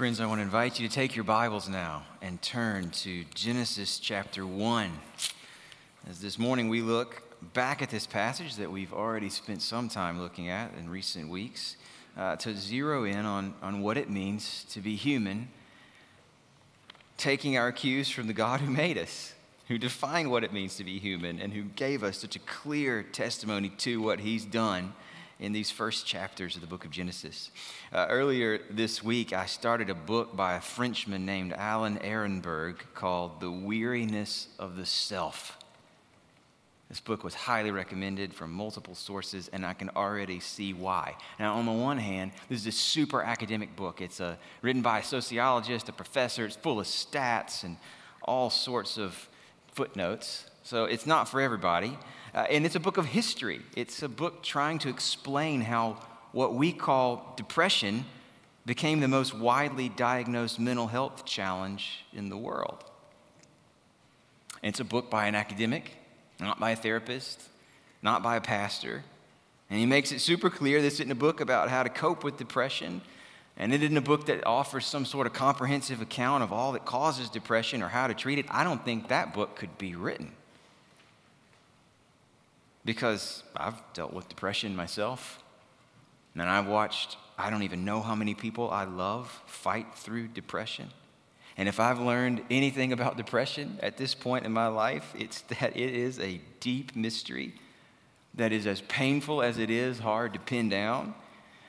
Friends, I want to invite you to take your Bibles now and turn to Genesis chapter 1. As this morning we look back at this passage that we've already spent some time looking at in recent weeks uh, to zero in on, on what it means to be human, taking our cues from the God who made us, who defined what it means to be human, and who gave us such a clear testimony to what he's done in these first chapters of the book of Genesis. Uh, earlier this week, I started a book by a Frenchman named Alain Ehrenberg called The Weariness of the Self. This book was highly recommended from multiple sources, and I can already see why. Now, on the one hand, this is a super academic book. It's a, uh, written by a sociologist, a professor. It's full of stats and all sorts of footnotes. So it's not for everybody. Uh, and it's a book of history. It's a book trying to explain how what we call depression became the most widely diagnosed mental health challenge in the world. And it's a book by an academic, not by a therapist, not by a pastor. And he makes it super clear this isn't a book about how to cope with depression. And it isn't a book that offers some sort of comprehensive account of all that causes depression or how to treat it. I don't think that book could be written because I've dealt with depression myself. And I've watched, I don't even know how many people I love fight through depression. And if I've learned anything about depression at this point in my life, it's that it is a deep mystery that is as painful as it is hard to pin down,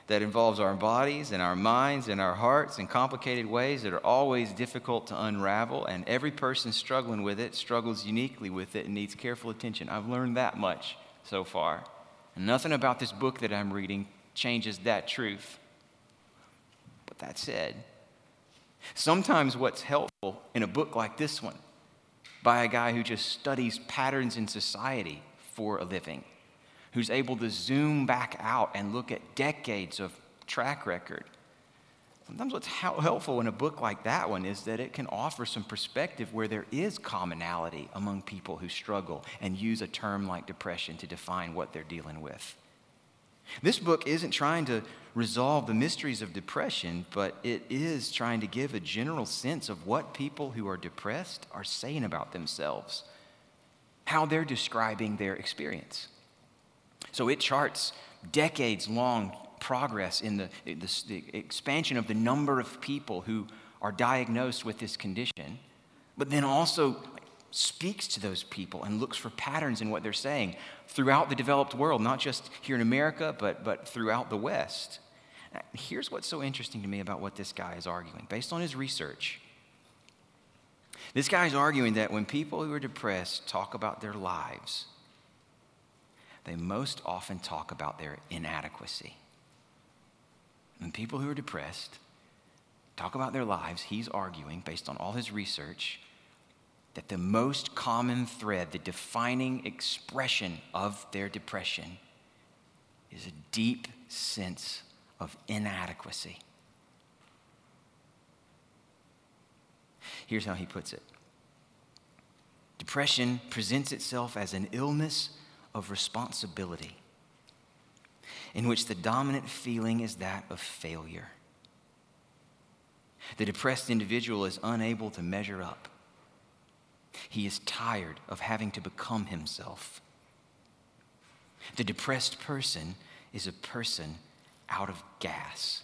that involves our bodies and our minds and our hearts in complicated ways that are always difficult to unravel. And every person struggling with it struggles uniquely with it and needs careful attention. I've learned that much so far. And nothing about this book that I'm reading changes that truth. But that said, sometimes what's helpful in a book like this one, by a guy who just studies patterns in society for a living, who's able to zoom back out and look at decades of track record, Sometimes what's helpful in a book like that one is that it can offer some perspective where there is commonality among people who struggle and use a term like depression to define what they're dealing with. This book isn't trying to resolve the mysteries of depression, but it is trying to give a general sense of what people who are depressed are saying about themselves, how they're describing their experience. So it charts decades long progress in the, the, the expansion of the number of people who are diagnosed with this condition, but then also speaks to those people and looks for patterns in what they're saying throughout the developed world, not just here in America, but, but throughout the West. Here's what's so interesting to me about what this guy is arguing. Based on his research, this guy is arguing that when people who are depressed talk about their lives, they most often talk about their inadequacy. And people who are depressed talk about their lives, he's arguing, based on all his research, that the most common thread, the defining expression of their depression, is a deep sense of inadequacy. Here's how he puts it Depression presents itself as an illness of responsibility in which the dominant feeling is that of failure. The depressed individual is unable to measure up. He is tired of having to become himself. The depressed person is a person out of gas.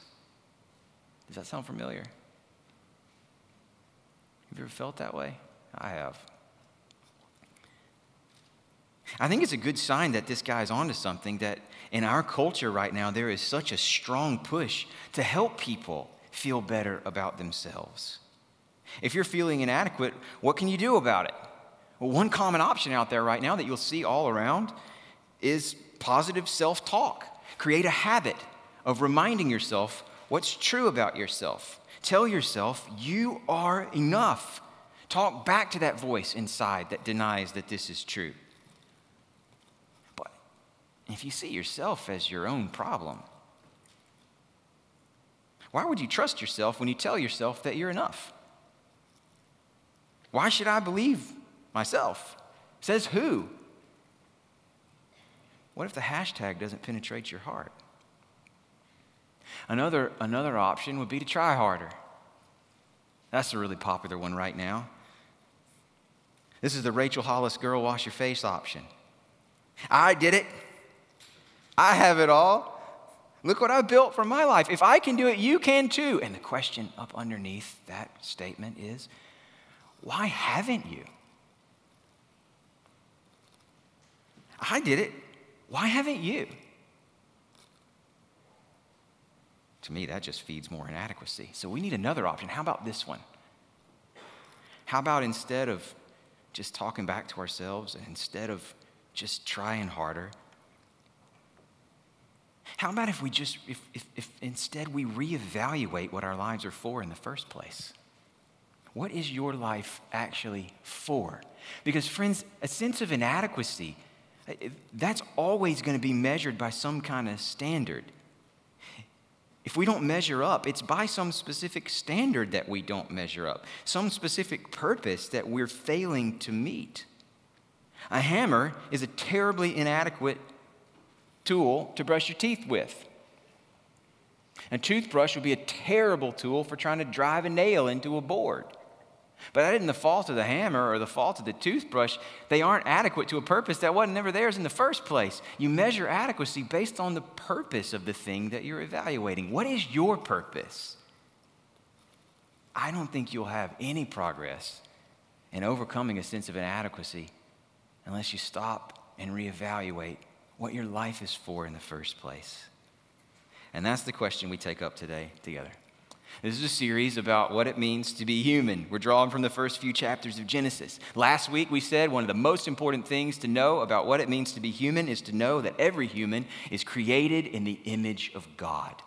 Does that sound familiar? Have you ever felt that way? I have. I think it's a good sign that this guy's onto something that in our culture right now, there is such a strong push to help people feel better about themselves. If you're feeling inadequate, what can you do about it? Well, one common option out there right now that you'll see all around is positive self talk. Create a habit of reminding yourself what's true about yourself. Tell yourself you are enough. Talk back to that voice inside that denies that this is true if you see yourself as your own problem, why would you trust yourself when you tell yourself that you're enough? Why should I believe myself? Says who? What if the hashtag doesn't penetrate your heart? Another, another option would be to try harder. That's a really popular one right now. This is the Rachel Hollis girl wash your face option. I did it. I have it all. Look what I built for my life. If I can do it, you can too. And the question up underneath that statement is why haven't you? I did it. Why haven't you? To me, that just feeds more inadequacy. So we need another option. How about this one? How about instead of just talking back to ourselves and instead of just trying harder, how about if we just, if, if, if instead we reevaluate what our lives are for in the first place? What is your life actually for? Because, friends, a sense of inadequacy, eh, eh, that's always going to be measured by some kind of standard. If we don't measure up, it's by some specific standard that we don't measure up, some specific purpose that we're failing to meet. A hammer is a terribly inadequate tool to brush your teeth with. A toothbrush would be a terrible tool for trying to drive a nail into a board. But that isn't the fault of the hammer or the fault of the toothbrush. They aren't adequate to a purpose that wasn't ever theirs in the first place. You measure adequacy based on the purpose of the thing that you're evaluating. What is your purpose? I don't think you'll have any progress in overcoming a sense of inadequacy unless you stop and reevaluate what your life is for in the first place. And that's the question we take up today together. This is a series about what it means to be human. We're drawing from the first few chapters of Genesis. Last week, we said one of the most important things to know about what it means to be human is to know that every human is created in the image of God.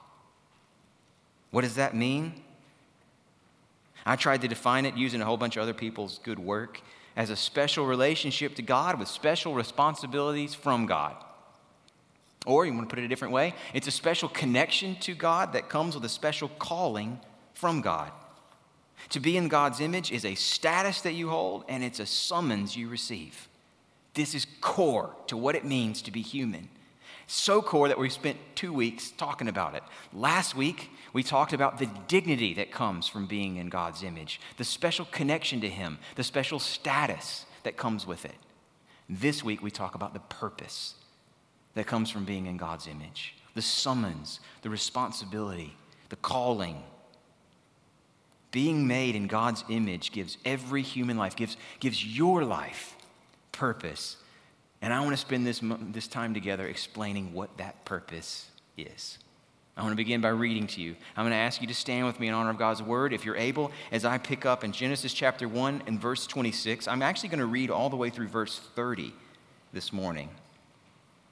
What does that mean? I tried to define it using a whole bunch of other people's good work as a special relationship to God with special responsibilities from God. Or you want to put it a different way, it's a special connection to God that comes with a special calling from God. To be in God's image is a status that you hold and it's a summons you receive. This is core to what it means to be human. So core that we spent two weeks talking about it. Last week, we talked about the dignity that comes from being in God's image, the special connection to Him, the special status that comes with it. This week, we talk about the purpose that comes from being in God's image the summons, the responsibility, the calling. Being made in God's image gives every human life, gives, gives your life purpose. And I want to spend this, this time together explaining what that purpose is. I want to begin by reading to you. I'm going to ask you to stand with me in honor of God's word, if you're able, as I pick up in Genesis chapter 1 and verse 26. I'm actually going to read all the way through verse 30 this morning.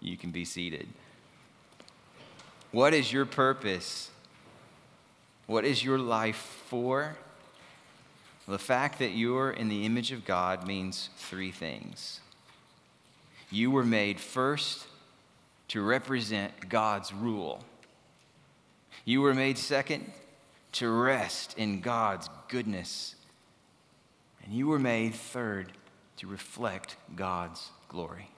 You can be seated. What is your purpose? What is your life for? The fact that you're in the image of God means three things. You were made first to represent God's rule. You were made second to rest in God's goodness. And you were made third to reflect God's glory.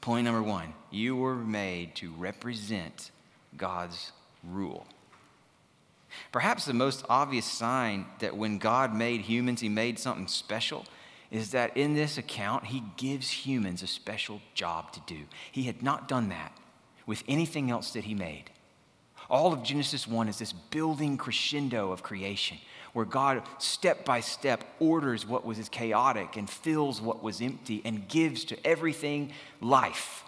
Point number one you were made to represent God's rule. Perhaps the most obvious sign that when God made humans, he made something special is that in this account, he gives humans a special job to do. He had not done that with anything else that he made. All of Genesis 1 is this building crescendo of creation where God, step by step, orders what was chaotic and fills what was empty and gives to everything life.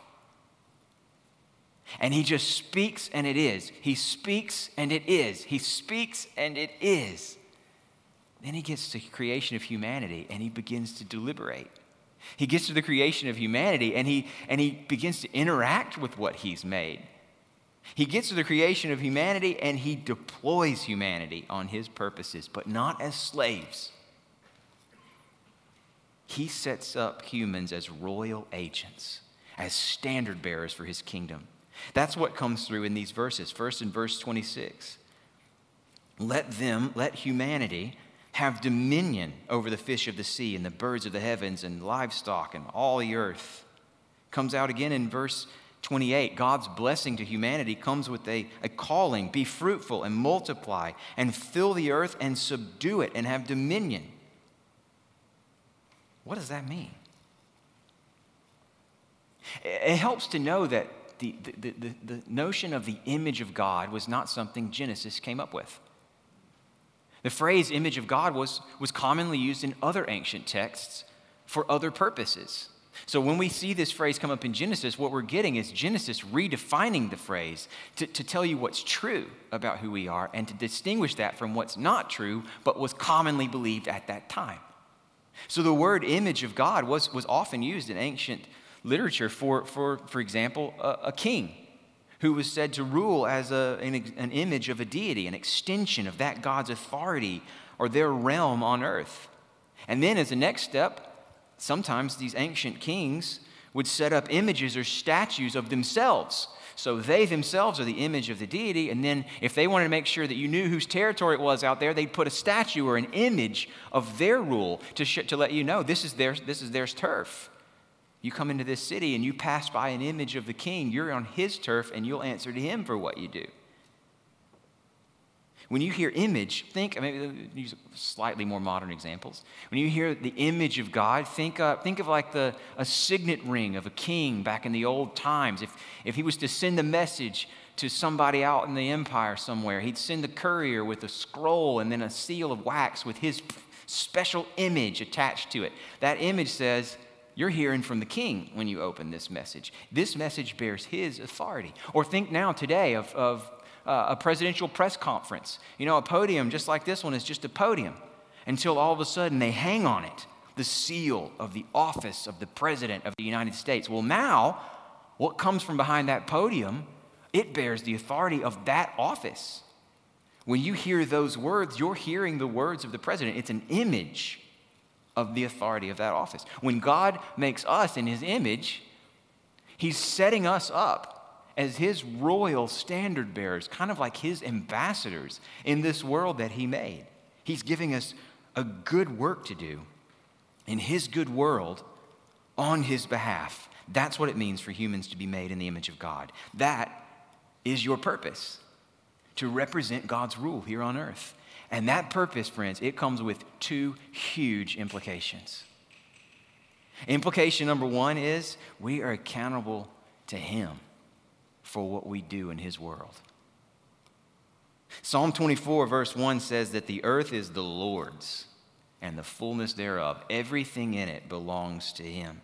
And he just speaks and it is. He speaks and it is. He speaks and it is. Then he gets to creation of humanity and he begins to deliberate. He gets to the creation of humanity and he, and he begins to interact with what he's made. He gets to the creation of humanity and he deploys humanity on his purposes, but not as slaves. He sets up humans as royal agents, as standard bearers for his kingdom. That's what comes through in these verses. First, in verse 26, let them, let humanity have dominion over the fish of the sea and the birds of the heavens and livestock and all the earth. Comes out again in verse 28. God's blessing to humanity comes with a, a calling be fruitful and multiply and fill the earth and subdue it and have dominion. What does that mean? It helps to know that the, the, the, the, notion of the image of God was not something Genesis came up with. The phrase image of God was, was commonly used in other ancient texts for other purposes. So when we see this phrase come up in Genesis, what we're getting is Genesis redefining the phrase to, to tell you what's true about who we are and to distinguish that from what's not true but was commonly believed at that time. So the word image of God was, was often used in ancient literature for, for, for example, a, a king who was said to rule as a, an, an image of a deity, an extension of that God's authority or their realm on earth. And then, as a next step, sometimes these ancient kings would set up images or statues of themselves. So they themselves are the image of the deity. And then, if they wanted to make sure that you knew whose territory it was out there, they'd put a statue or an image of their rule to, sh- to let you know this is, their, this is their turf. You come into this city and you pass by an image of the king, you're on his turf and you'll answer to him for what you do. When you hear image, think, maybe use slightly more modern examples. When you hear the image of God, think, uh, think of like the, a signet ring of a king back in the old times. If, if he was to send a message to somebody out in the empire somewhere, he'd send a courier with a scroll and then a seal of wax with his special image attached to it. That image says, you're hearing from the king when you open this message. This message bears his authority. Or think now, today, of, of uh, a presidential press conference. You know, a podium just like this one is just a podium until all of a sudden they hang on it the seal of the office of the President of the United States. Well, now, what comes from behind that podium, it bears the authority of that office. When you hear those words, you're hearing the words of the President. It's an image of the authority of that office. When God makes us in his image, he's setting us up as his royal standard bearers, kind of like his ambassadors in this world that he made. He's giving us a good work to do in his good world on his behalf. That's what it means for humans to be made in the image of God. That is your purpose to represent God's rule here on earth. And that purpose, friends, it comes with two huge implications. Implication number one is we are accountable to Him for what we do in His world. Psalm 24, verse 1 says that the earth is the Lord's and the fullness thereof. Everything in it belongs to Him.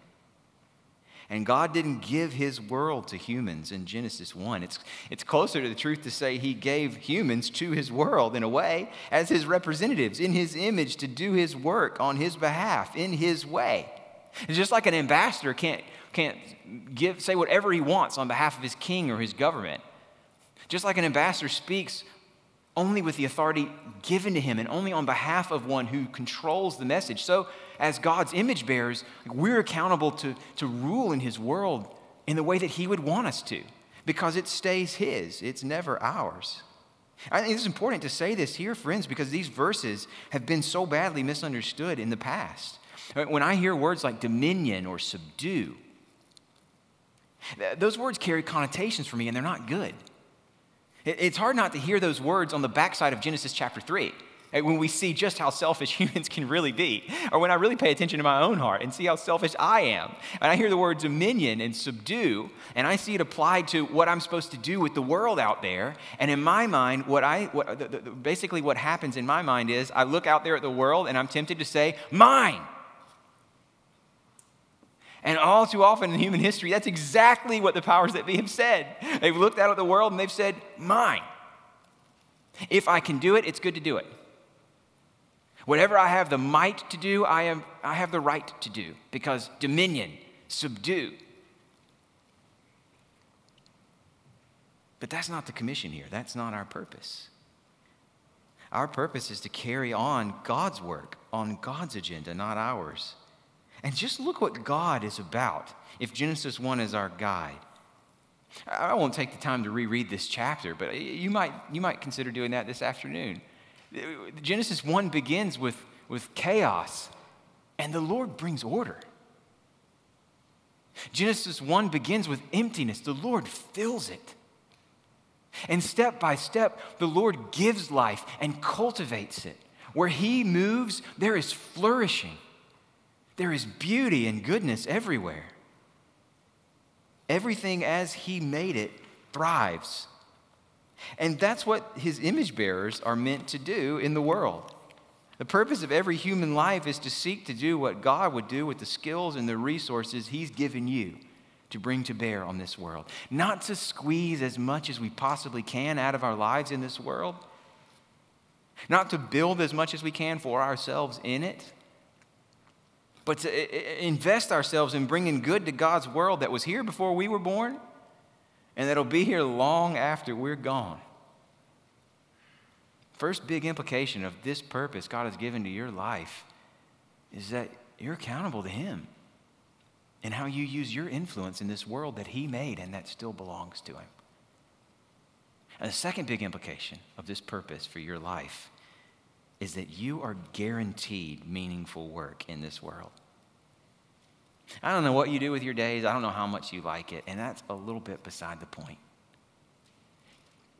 And God didn't give his world to humans in Genesis 1. It's, it's closer to the truth to say he gave humans to his world in a way as his representatives in his image to do his work on his behalf in his way. It's just like an ambassador can't, can't give, say whatever he wants on behalf of his king or his government. Just like an ambassador speaks only with the authority given to him and only on behalf of one who controls the message. So, as God's image bearers, we're accountable to, to rule in his world in the way that he would want us to because it stays his, it's never ours. I think it's important to say this here, friends, because these verses have been so badly misunderstood in the past. When I hear words like dominion or subdue, those words carry connotations for me and they're not good. It's hard not to hear those words on the backside of Genesis chapter 3 eh, when we see just how selfish humans can really be, or when I really pay attention to my own heart and see how selfish I am. And I hear the word dominion and subdue, and I see it applied to what I'm supposed to do with the world out there. And in my mind, what I, what, basically what happens in my mind is I look out there at the world and I'm tempted to say, mine. And all too often in human history, that's exactly what the powers that be have said. They've looked out at the world and they've said, mine. If I can do it, it's good to do it. Whatever I have the might to do, I, am, I have the right to do because dominion, subdue. But that's not the commission here. That's not our purpose. Our purpose is to carry on God's work on God's agenda, not ours. And just look what God is about if Genesis 1 is our guide. I won't take the time to reread this chapter, but you might, you might consider doing that this afternoon. Genesis 1 begins with, with chaos, and the Lord brings order. Genesis 1 begins with emptiness, the Lord fills it. And step by step, the Lord gives life and cultivates it. Where He moves, there is flourishing. There is beauty and goodness everywhere. Everything as He made it thrives. And that's what His image bearers are meant to do in the world. The purpose of every human life is to seek to do what God would do with the skills and the resources He's given you to bring to bear on this world. Not to squeeze as much as we possibly can out of our lives in this world, not to build as much as we can for ourselves in it, but to invest ourselves in bringing good to God's world that was here before we were born and that'll be here long after we're gone. First big implication of this purpose God has given to your life is that you're accountable to Him and how you use your influence in this world that He made and that still belongs to Him. And the second big implication of this purpose for your life is that you are guaranteed meaningful work in this world. I don't know what you do with your days, I don't know how much you like it, and that's a little bit beside the point.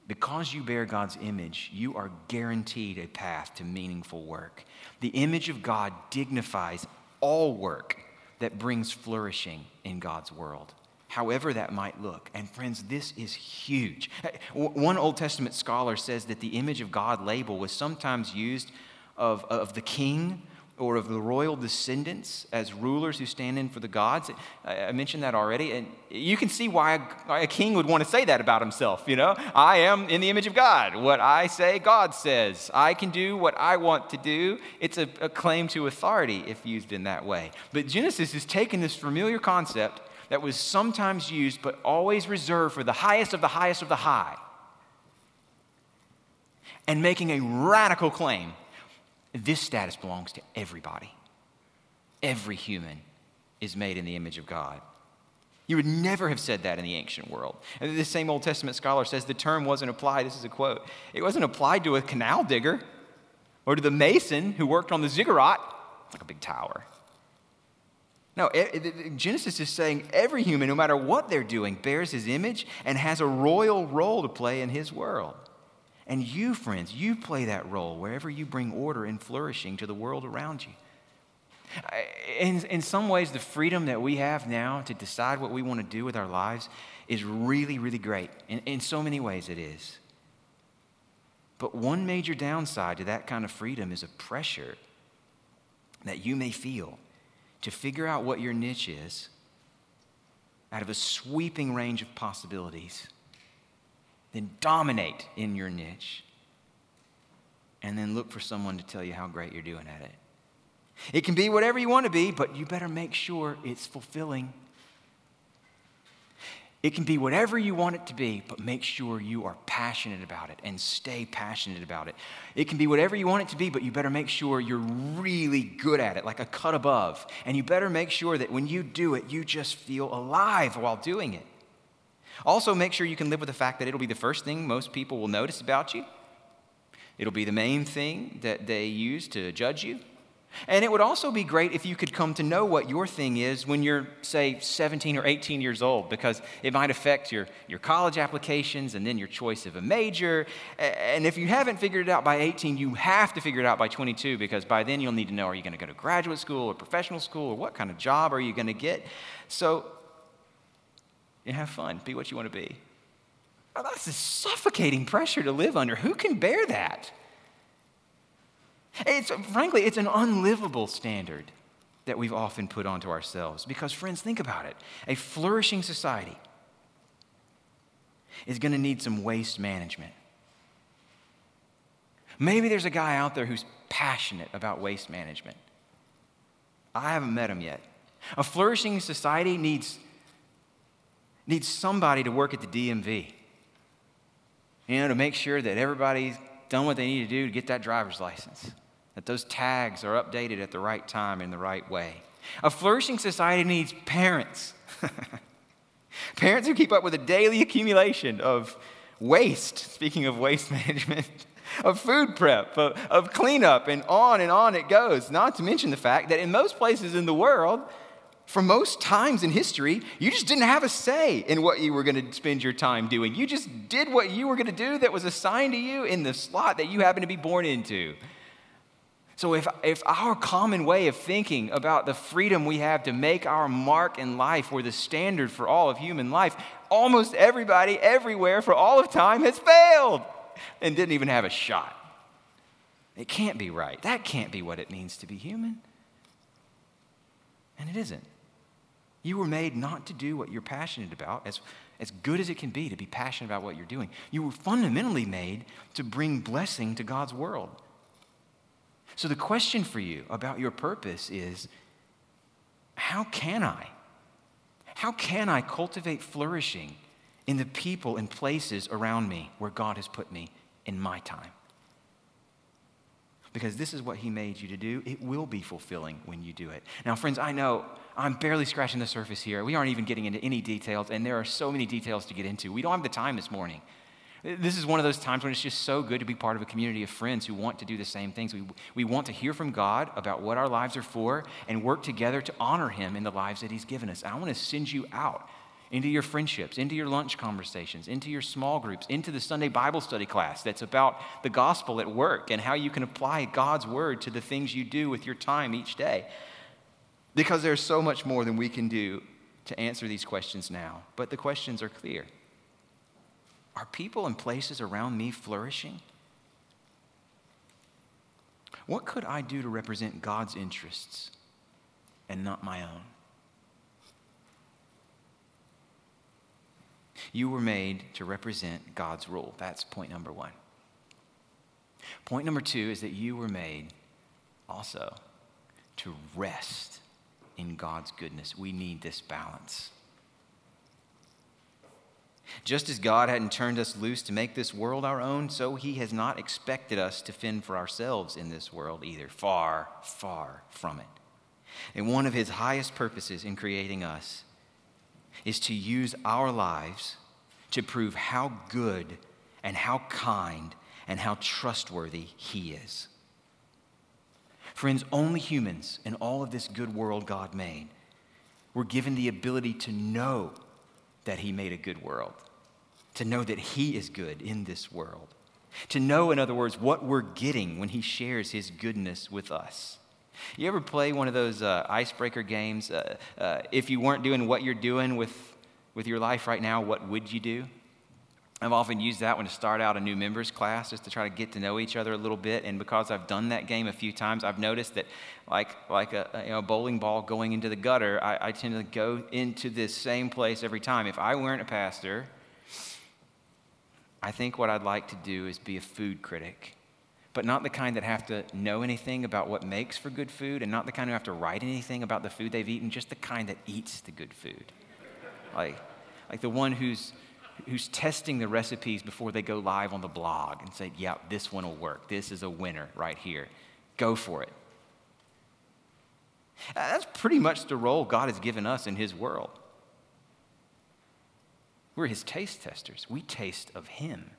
Because you bear God's image, you are guaranteed a path to meaningful work. The image of God dignifies all work that brings flourishing in God's world however that might look. And friends, this is huge. One Old Testament scholar says that the image of God label was sometimes used of, of the king or of the royal descendants as rulers who stand in for the gods. I mentioned that already. And you can see why a, king would want to say that about himself. You know, I am in the image of God. What I say, God says. I can do what I want to do. It's a, a claim to authority if used in that way. But Genesis is taking this familiar concept that was sometimes used but always reserved for the highest of the highest of the high. And making a radical claim this status belongs to everybody. Every human is made in the image of God. You would never have said that in the ancient world. And this same Old Testament scholar says the term wasn't applied, this is a quote, it wasn't applied to a canal digger or to the mason who worked on the ziggurat, like a big tower. No, Genesis is saying every human, no matter what they're doing, bears his image and has a royal role to play in his world. And you, friends, you play that role wherever you bring order and flourishing to the world around you. In, in some ways, the freedom that we have now to decide what we want to do with our lives is really, really great. In, in so many ways, it is. But one major downside to that kind of freedom is a pressure that you may feel to figure out what your niche is out of a sweeping range of possibilities, then dominate in your niche, and then look for someone to tell you how great you're doing at it. It can be whatever you want to be, but you better make sure it's fulfilling it can be whatever you want it to be, but make sure you are passionate about it and stay passionate about it. It can be whatever you want it to be, but you better make sure you're really good at it, like a cut above. And you better make sure that when you do it, you just feel alive while doing it. Also, make sure you can live with the fact that it'll be the first thing most people will notice about you. It'll be the main thing that they use to judge you. And it would also be great if you could come to know what your thing is when you're, say, 17 or 18 years old, because it might affect your, your college applications and then your choice of a major. And if you haven't figured it out by 18, you have to figure it out by 22, because by then you'll need to know are you going to go to graduate school or professional school or what kind of job are you going to get? So, you have fun, be what you want to be. Oh, that's a suffocating pressure to live under. Who can bear that? It's, frankly, it's an unlivable standard that we've often put onto ourselves. Because, friends, think about it. A flourishing society is going to need some waste management. Maybe there's a guy out there who's passionate about waste management. I haven't met him yet. A flourishing society needs, needs somebody to work at the DMV, you know, to make sure that everybody's done what they need to do to get that driver's license that those tags are updated at the right time in the right way. A flourishing society needs parents. parents who keep up with a daily accumulation of waste, speaking of waste management, of food prep, of, of cleanup, and on and on it goes. Not to mention the fact that in most places in the world, for most times in history, you just didn't have a say in what you were going to spend your time doing. You just did what you were going to do that was assigned to you in the slot that you happened to be born into. So, if, if our common way of thinking about the freedom we have to make our mark in life were the standard for all of human life, almost everybody, everywhere, for all of time has failed and didn't even have a shot. It can't be right. That can't be what it means to be human. And it isn't. You were made not to do what you're passionate about, as, as good as it can be to be passionate about what you're doing. You were fundamentally made to bring blessing to God's world. So, the question for you about your purpose is how can I? How can I cultivate flourishing in the people and places around me where God has put me in my time? Because this is what He made you to do. It will be fulfilling when you do it. Now, friends, I know I'm barely scratching the surface here. We aren't even getting into any details, and there are so many details to get into. We don't have the time this morning. This is one of those times when it's just so good to be part of a community of friends who want to do the same things. We, we want to hear from God about what our lives are for and work together to honor Him in the lives that He's given us. And I want to send you out into your friendships, into your lunch conversations, into your small groups, into the Sunday Bible study class that's about the gospel at work and how you can apply God's word to the things you do with your time each day. Because there's so much more than we can do to answer these questions now. But the questions are clear. Are people and places around me flourishing? What could I do to represent God's interests and not my own? You were made to represent God's rule. That's point number one. Point number two is that you were made also to rest in God's goodness. We need this balance. Just as God hadn't turned us loose to make this world our own, so he has not expected us to fend for ourselves in this world either. Far, far from it. And one of his highest purposes in creating us is to use our lives to prove how good and how kind and how trustworthy he is. Friends, only humans in all of this good world God made were given the ability to know that He made a good world, to know that He is good in this world, to know, in other words, what we're getting when He shares His goodness with us. You ever play one of those uh, icebreaker games? Uh, uh, if you weren't doing what you're doing with, with your life right now, what would you do? I've often used that one to start out a new members class just to try to get to know each other a little bit. And because I've done that game a few times, I've noticed that, like, like a, you know, bowling ball going into the gutter, I, I tend to go into this same place every time. If I weren't a pastor, I think what I'd like to do is be a food critic. But not the kind that have to know anything about what makes for good food, and not the kind who have to write anything about the food they've eaten, just the kind that eats the good food. Like, like the one who's who's testing the recipes before they go live on the blog and say, yeah, this one will work. This is a winner right here. Go for it. Uh, that's pretty much the role God has given us in His world. We're His taste testers. We taste of Him,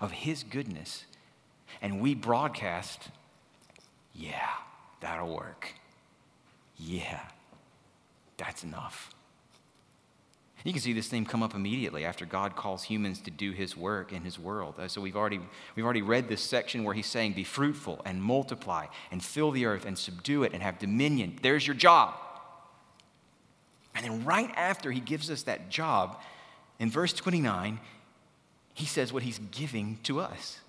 of His goodness, and we broadcast, yeah, that'll work. Yeah, that's enough. You can see this theme come up immediately after God calls humans to do his work in his world. Uh, so we've already, we've already read this section where he's saying, Be fruitful and multiply and fill the earth and subdue it and have dominion. There's your job. And then right after he gives us that job, in verse 29, he says what he's giving to us.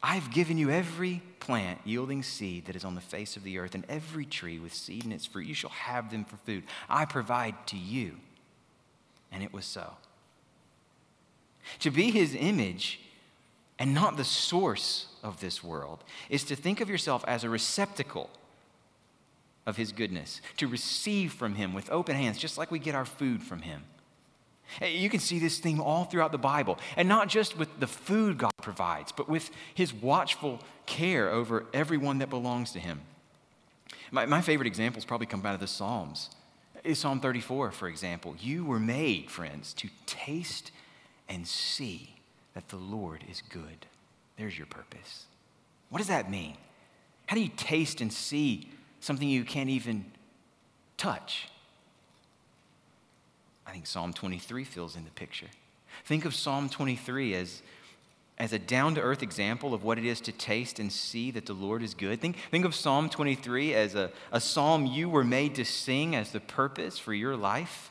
I've given you every plant yielding seed that is on the face of the earth, and every tree with seed in its fruit. You shall have them for food. I provide to you. And it was so. To be his image and not the source of this world is to think of yourself as a receptacle of his goodness, to receive from him with open hands, just like we get our food from him. You can see this theme all throughout the Bible, and not just with the food God provides, but with his watchful care over everyone that belongs to him. My, my favorite examples probably come out of the Psalms. Psalm 34, for example. You were made, friends, to taste and see that the Lord is good. There's your purpose. What does that mean? How do you taste and see something you can't even touch? I think Psalm 23 fills in the picture. Think of Psalm 23 as as a down to earth example of what it is to taste and see that the Lord is good. Think, think of Psalm 23 as a, a psalm you were made to sing as the purpose for your life.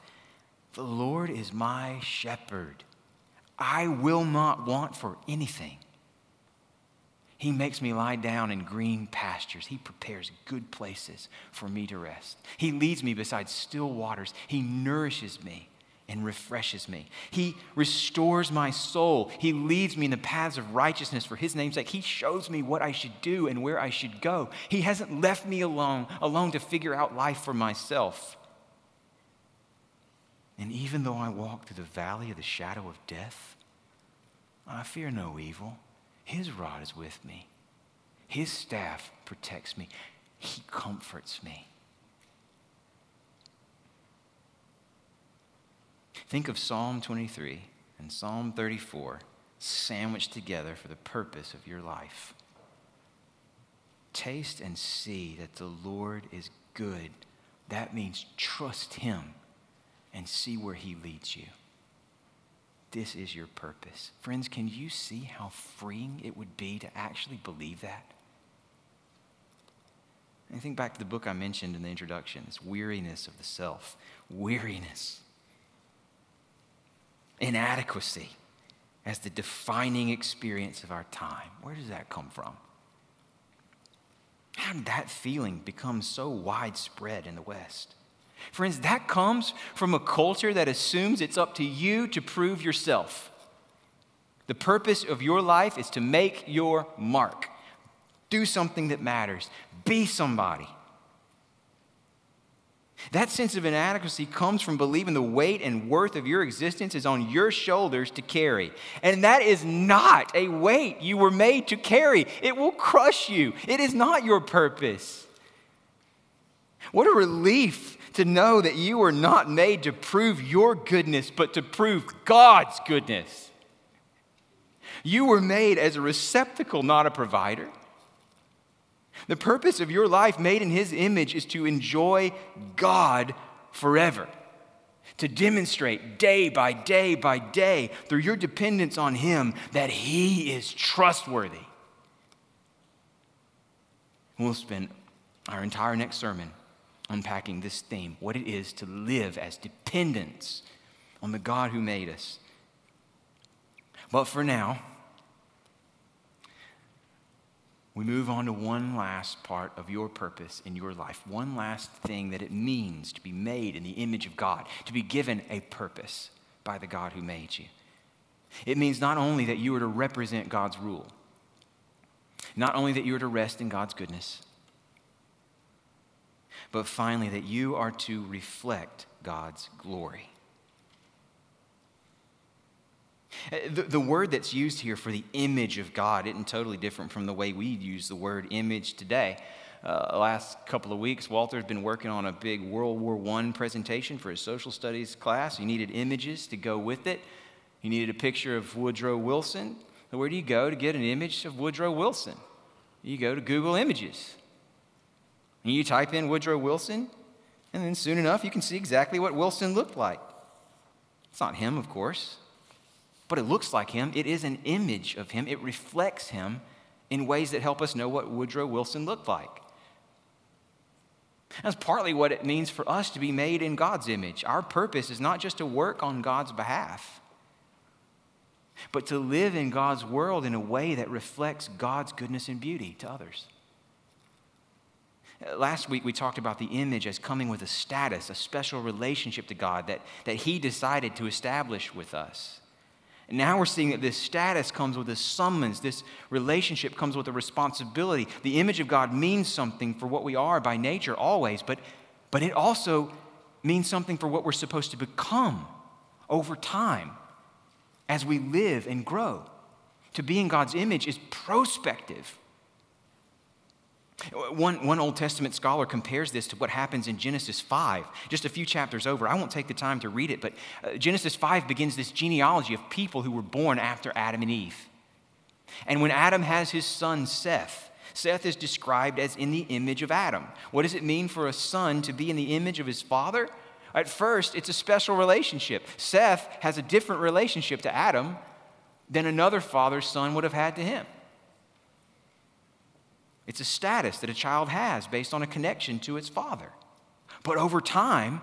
The Lord is my shepherd. I will not want for anything. He makes me lie down in green pastures. He prepares good places for me to rest. He leads me beside still waters. He nourishes me and refreshes me. He restores my soul. He leads me in the paths of righteousness for his name's sake. He shows me what I should do and where I should go. He hasn't left me alone, alone to figure out life for myself. And even though I walk through the valley of the shadow of death, I fear no evil. His rod is with me. His staff protects me. He comforts me. Think of Psalm 23 and Psalm 34 sandwiched together for the purpose of your life. Taste and see that the Lord is good. That means trust Him and see where He leads you. This is your purpose. Friends, can you see how freeing it would be to actually believe that? And think back to the book I mentioned in the introduction this weariness of the self. Weariness inadequacy as the defining experience of our time. Where does that come from? How did that feeling become so widespread in the West? Friends, that comes from a culture that assumes it's up to you to prove yourself. The purpose of your life is to make your mark. Do something that matters. Be somebody. That sense of inadequacy comes from believing the weight and worth of your existence is on your shoulders to carry. And that is not a weight you were made to carry. It will crush you. It is not your purpose. What a relief to know that you were not made to prove your goodness, but to prove God's goodness. You were made as a receptacle, not a provider. The purpose of your life, made in His image, is to enjoy God forever. To demonstrate day by day by day through your dependence on Him that He is trustworthy. We'll spend our entire next sermon unpacking this theme what it is to live as dependents on the God who made us. But for now, we move on to one last part of your purpose in your life, one last thing that it means to be made in the image of God, to be given a purpose by the God who made you. It means not only that you are to represent God's rule, not only that you are to rest in God's goodness, but finally that you are to reflect God's glory. Uh, the, the word that's used here for the image of God isn't totally different from the way we use the word image today. Uh, last couple of weeks, Walter's been working on a big World War I presentation for his social studies class. He needed images to go with it. He needed a picture of Woodrow Wilson. where do you go to get an image of Woodrow Wilson? You go to Google Images. And you type in Woodrow Wilson, and then soon enough you can see exactly what Wilson looked like. It's not him, of course, but it looks like him. It is an image of him, it reflects him in ways that help us know what Woodrow Wilson looked like. That's partly what it means for us to be made in God's image. Our purpose is not just to work on God's behalf, but to live in God's world in a way that reflects God's goodness and beauty to others. Last week, we talked about the image as coming with a status, a special relationship to God that, that He decided to establish with us. And now we're seeing that this status comes with a summons, this relationship comes with a responsibility. The image of God means something for what we are by nature, always, but, but it also means something for what we're supposed to become over time as we live and grow. To be in God's image is prospective. One, one Old Testament scholar compares this to what happens in Genesis 5, just a few chapters over. I won't take the time to read it, but uh, Genesis 5 begins this genealogy of people who were born after Adam and Eve. And when Adam has his son Seth, Seth is described as in the image of Adam. What does it mean for a son to be in the image of his father? At first, it's a special relationship. Seth has a different relationship to Adam than another father's son would have had to him. It's a status that a child has based on a connection to its father. But over time,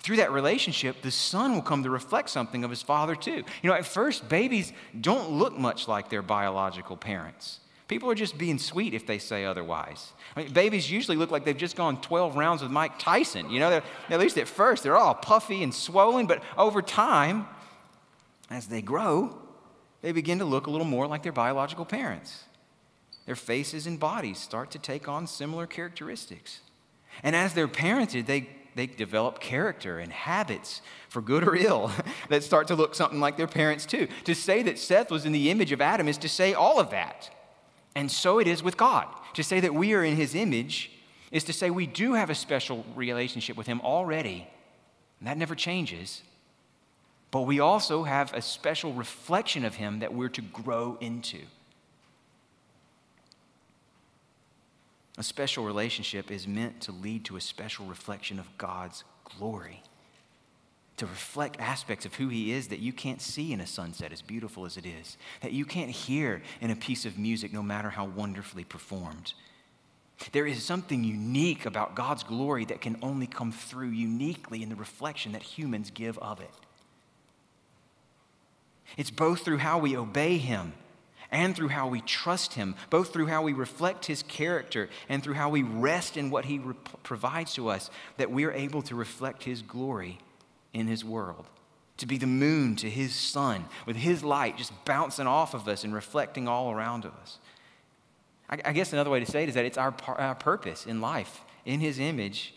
through that relationship, the son will come to reflect something of his father too. You know, at first, babies don't look much like their biological parents. People are just being sweet if they say otherwise. I mean, babies usually look like they've just gone 12 rounds with Mike Tyson. You know, at least at first, they're all puffy and swollen, but over time, as they grow, they begin to look a little more like their biological parents. Their faces and bodies start to take on similar characteristics. And as they're parented, they, they develop character and habits, for good or ill, that start to look something like their parents too. To say that Seth was in the image of Adam is to say all of that. And so it is with God. To say that we are in his image is to say we do have a special relationship with him already. And that never changes. But we also have a special reflection of him that we're to grow into. A special relationship is meant to lead to a special reflection of God's glory, to reflect aspects of who He is that you can't see in a sunset, as beautiful as it is, that you can't hear in a piece of music, no matter how wonderfully performed. There is something unique about God's glory that can only come through uniquely in the reflection that humans give of it. It's both through how we obey Him and through how we trust Him, both through how we reflect His character and through how we rest in what He re- provides to us, that we're able to reflect His glory in His world. To be the moon to His sun, with His light just bouncing off of us and reflecting all around us. I, I guess another way to say it is that it's our, our purpose in life, in His image,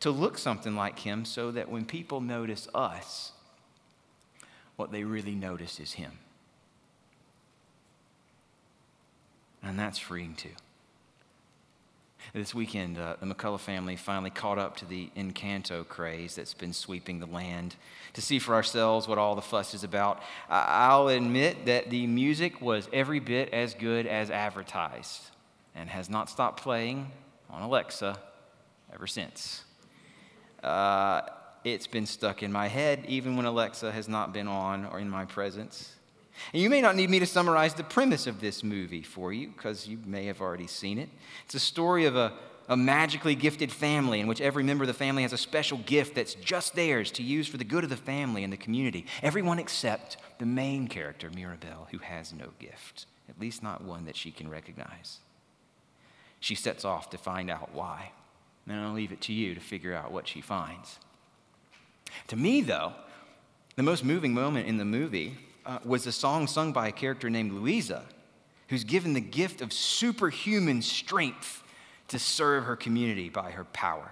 to look something like Him so that when people notice us, what they really notice is Him. And that's freeing too. This weekend, uh, the McCullough family finally caught up to the Encanto craze that's been sweeping the land to see for ourselves what all the fuss is about. I'll admit that the music was every bit as good as advertised and has not stopped playing on Alexa ever since. Uh, it's been stuck in my head even when Alexa has not been on or in my presence. And you may not need me to summarize the premise of this movie for you, because you may have already seen it. It's a story of a, a magically gifted family in which every member of the family has a special gift that's just theirs to use for the good of the family and the community. Everyone except the main character, Mirabel, who has no gift, at least not one that she can recognize. She sets off to find out why. And I'll leave it to you to figure out what she finds. To me, though, the most moving moment in the movie uh, was a song sung by a character named Luisa, who's given the gift of superhuman strength to serve her community by her power.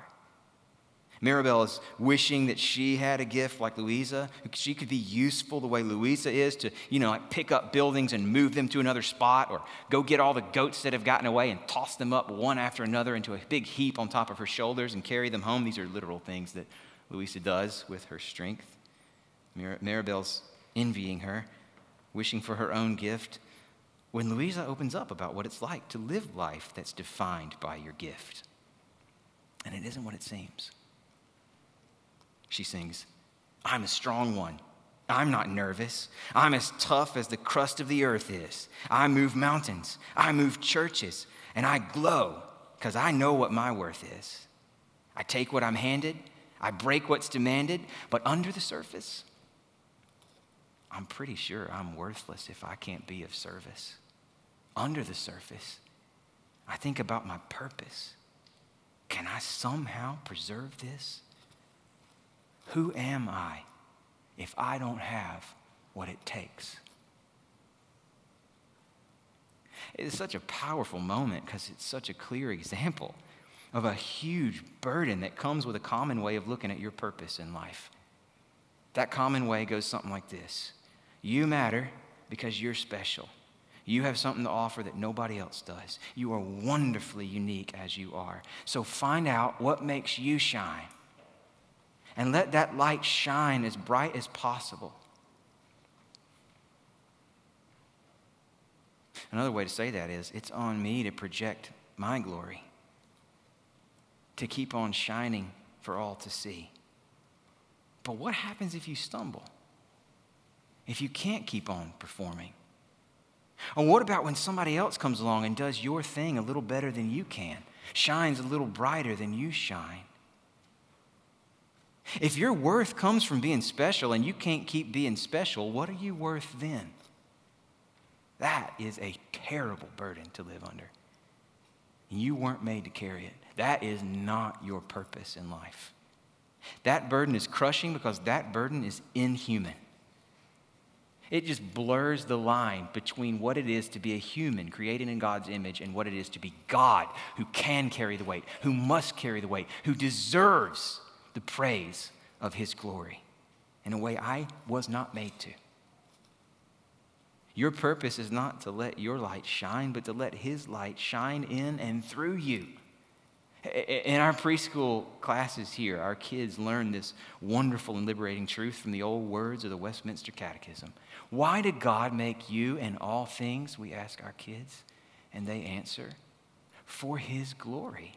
Mirabel is wishing that she had a gift like Luisa. She could be useful the way Luisa is to, you know, like pick up buildings and move them to another spot or go get all the goats that have gotten away and toss them up one after another into a big heap on top of her shoulders and carry them home. These are literal things that Luisa does with her strength. Mirabel's envying her, wishing for her own gift, when Luisa opens up about what it's like to live life that's defined by your gift. and it isn't what it seems. She sings, I'm a strong one. I'm not nervous. I'm as tough as the crust of the earth is. I move mountains. I move churches. And I glow because I know what my worth is. I take what I'm handed. I break what's demanded. But under the surface, I'm pretty sure I'm worthless if I can't be of service. Under the surface, I think about my purpose. Can I somehow preserve this? Who am I if I don't have what it takes? It's such a powerful moment because it's such a clear example of a huge burden that comes with a common way of looking at your purpose in life. That common way goes something like this You matter because you're special. You have something to offer that nobody else does. You are wonderfully unique as you are. So find out what makes you shine and let that light shine as bright as possible. Another way to say that is it's on me to project my glory, to keep on shining for all to see. But what happens if you stumble? If you can't keep on performing? Or what about when somebody else comes along and does your thing a little better than you can, shines a little brighter than you shine? If your worth comes from being special and you can't keep being special, what are you worth then? That is a terrible burden to live under. You weren't made to carry it. That is not your purpose in life. That burden is crushing because that burden is inhuman. It just blurs the line between what it is to be a human created in God's image and what it is to be God who can carry the weight, who must carry the weight, who deserves the praise of his glory in a way I was not made to. Your purpose is not to let your light shine, but to let his light shine in and through you. In our preschool classes here, our kids learn this wonderful and liberating truth from the old words of the Westminster Catechism. Why did God make you and all things? We ask our kids, and they answer, for his glory.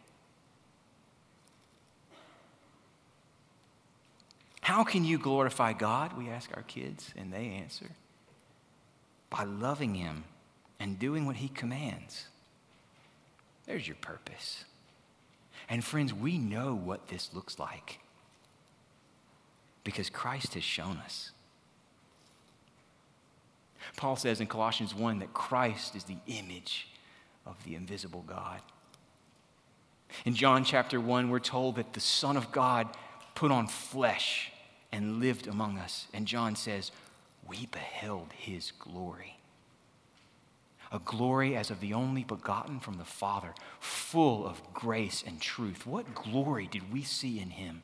How can you glorify God? We ask our kids, and they answer by loving Him and doing what He commands. There's your purpose. And friends, we know what this looks like because Christ has shown us. Paul says in Colossians 1 that Christ is the image of the invisible God. In John chapter 1, we're told that the Son of God put on flesh and lived among us. And John says, We beheld his glory. A glory as of the only begotten from the Father, full of grace and truth. What glory did we see in him?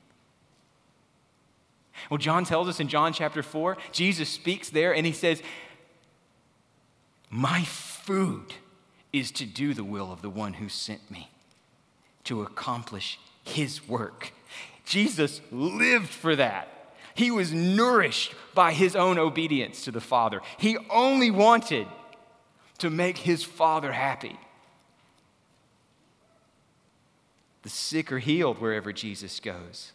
Well, John tells us in John chapter 4, Jesus speaks there and he says, My food is to do the will of the one who sent me, to accomplish his work. Jesus lived for that. He was nourished by his own obedience to the Father. He only wanted to make his Father happy. The sick are healed wherever Jesus goes.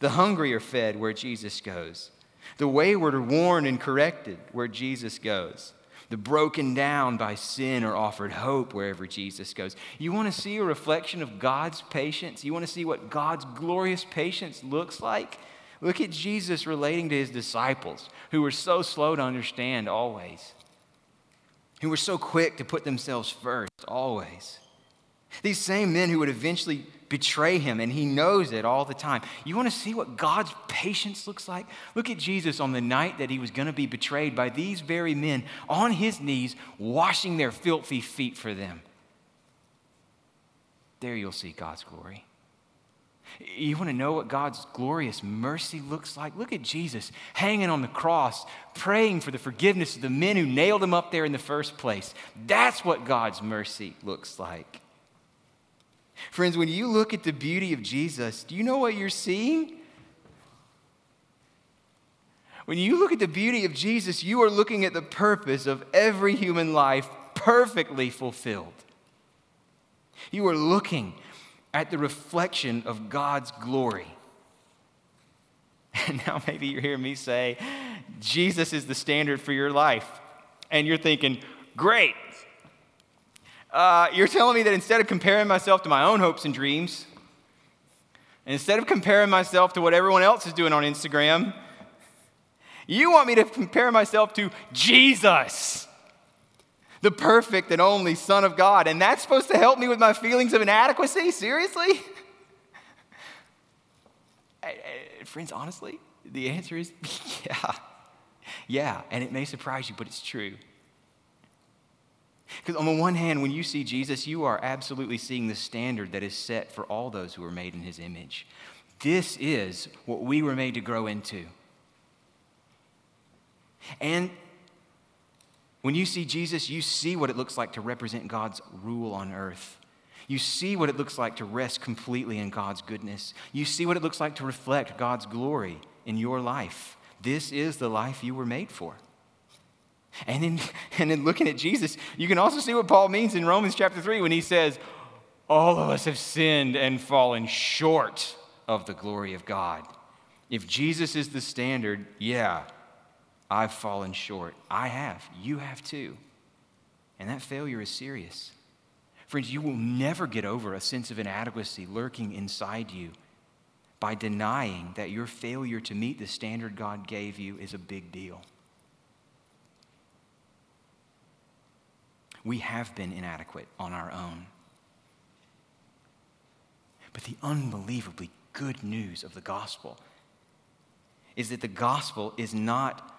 The hungry are fed where Jesus goes. The wayward are warned and corrected where Jesus goes. The broken down by sin are offered hope wherever Jesus goes. You want to see a reflection of God's patience? You want to see what God's glorious patience looks like? Look at Jesus relating to his disciples who were so slow to understand always, who were so quick to put themselves first always. These same men who would eventually betray him, and he knows it all the time. You want to see what God's patience looks like? Look at Jesus on the night that he was going to be betrayed by these very men on his knees, washing their filthy feet for them. There you'll see God's glory. You want to know what God's glorious mercy looks like? Look at Jesus hanging on the cross, praying for the forgiveness of the men who nailed him up there in the first place. That's what God's mercy looks like. Friends, when you look at the beauty of Jesus, do you know what you're seeing? When you look at the beauty of Jesus, you are looking at the purpose of every human life perfectly fulfilled. You are looking at the reflection of God's glory. And now maybe you're hearing me say, Jesus is the standard for your life. And you're thinking, great. Uh, you're telling me that instead of comparing myself to my own hopes and dreams, instead of comparing myself to what everyone else is doing on Instagram, you want me to compare myself to Jesus, the perfect and only Son of God. And that's supposed to help me with my feelings of inadequacy? Seriously? Friends, honestly, the answer is yeah. Yeah, and it may surprise you, but it's true. Because on the one hand, when you see Jesus, you are absolutely seeing the standard that is set for all those who are made in his image. This is what we were made to grow into. And when you see Jesus, you see what it looks like to represent God's rule on earth. You see what it looks like to rest completely in God's goodness. You see what it looks like to reflect God's glory in your life. This is the life you were made for. And in, and in looking at Jesus, you can also see what Paul means in Romans chapter 3 when he says, All of us have sinned and fallen short of the glory of God. If Jesus is the standard, yeah, I've fallen short. I have. You have too. And that failure is serious. Friends, you will never get over a sense of inadequacy lurking inside you by denying that your failure to meet the standard God gave you is a big deal. We have been inadequate on our own. But the unbelievably good news of the gospel is that the gospel is not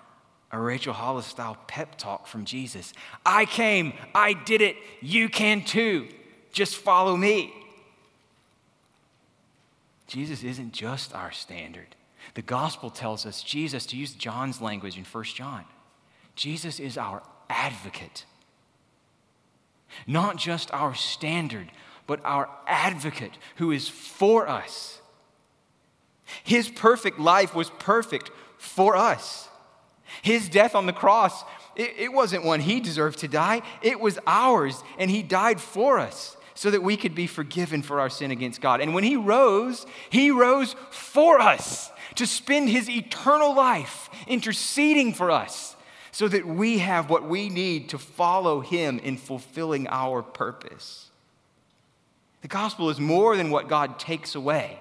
a Rachel Hollis style pep talk from Jesus. I came, I did it, you can too. Just follow me. Jesus isn't just our standard. The gospel tells us Jesus, to use John's language in 1 John, Jesus is our advocate. Not just our standard, but our advocate who is for us. His perfect life was perfect for us. His death on the cross, it, it, wasn't one he deserved to die, it was ours, and he died for us so that we could be forgiven for our sin against God. And when he rose, he rose for us to spend his eternal life interceding for us so that we have what we need to follow him in fulfilling our purpose. The gospel is more than what God takes away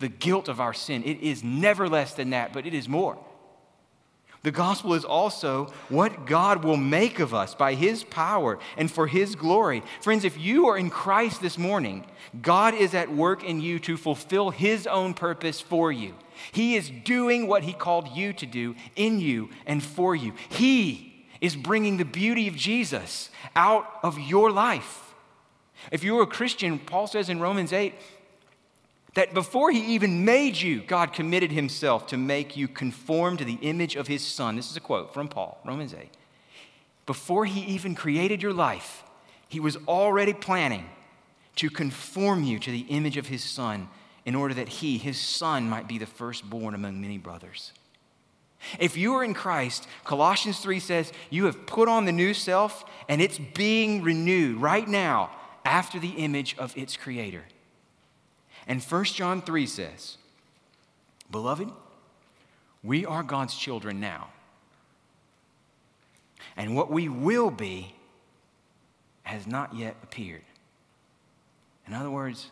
the guilt of our sin. It is never less than that, but it is more. The gospel is also what God will make of us by his power and for his glory. Friends, if you are in Christ this morning, God is at work in you to fulfill his own purpose for you. He is doing what he called you to do in you and for you. He is bringing the beauty of Jesus out of your life. If you're a Christian, Paul says in Romans 8, that before he even made you, God committed himself to make you conform to the image of his son. This is a quote from Paul, Romans 8. Before he even created your life, he was already planning to conform you to the image of his son in order that he, his son, might be the firstborn among many brothers. If you are in Christ, Colossians 3 says you have put on the new self and it's being renewed right now after the image of its creator. And 1 John 3 says, Beloved, we are God's children now. And what we will be has not yet appeared. In other words,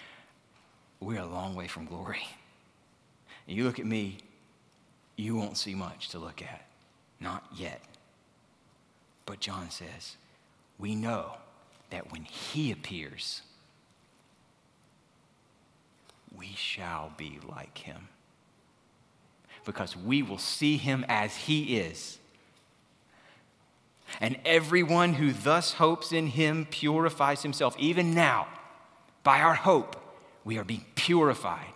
we're a long way from glory. And you look at me, you won't see much to look at. Not yet. But John says, we know that when he appears, we shall be like him. Because we will see him as he is. And everyone who thus hopes in him purifies himself. Even now, by our hope, we are being purified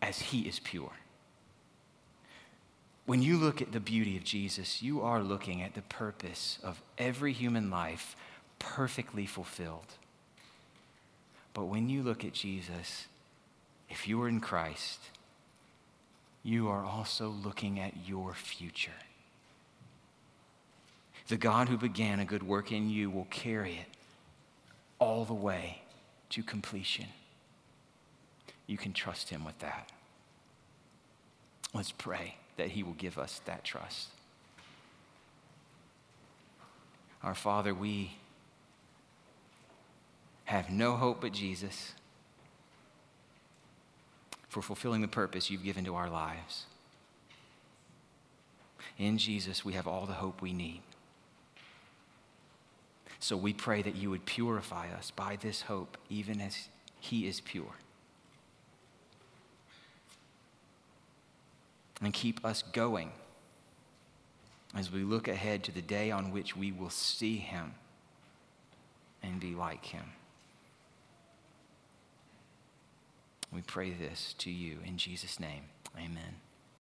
as he is pure. When you look at the beauty of Jesus, you are looking at the purpose of every human life perfectly fulfilled. But when you look at Jesus, if you are in Christ, you are also looking at your future. The God who began a good work in you will carry it all the way to completion. You can trust Him with that. Let's pray that He will give us that trust. Our Father, we have no hope but Jesus for fulfilling the purpose you've given to our lives. In Jesus, we have all the hope we need. So we pray that you would purify us by this hope, even as He is pure. And keep us going as we look ahead to the day on which we will see Him and be like Him. We pray this to you in Jesus' name. Amen.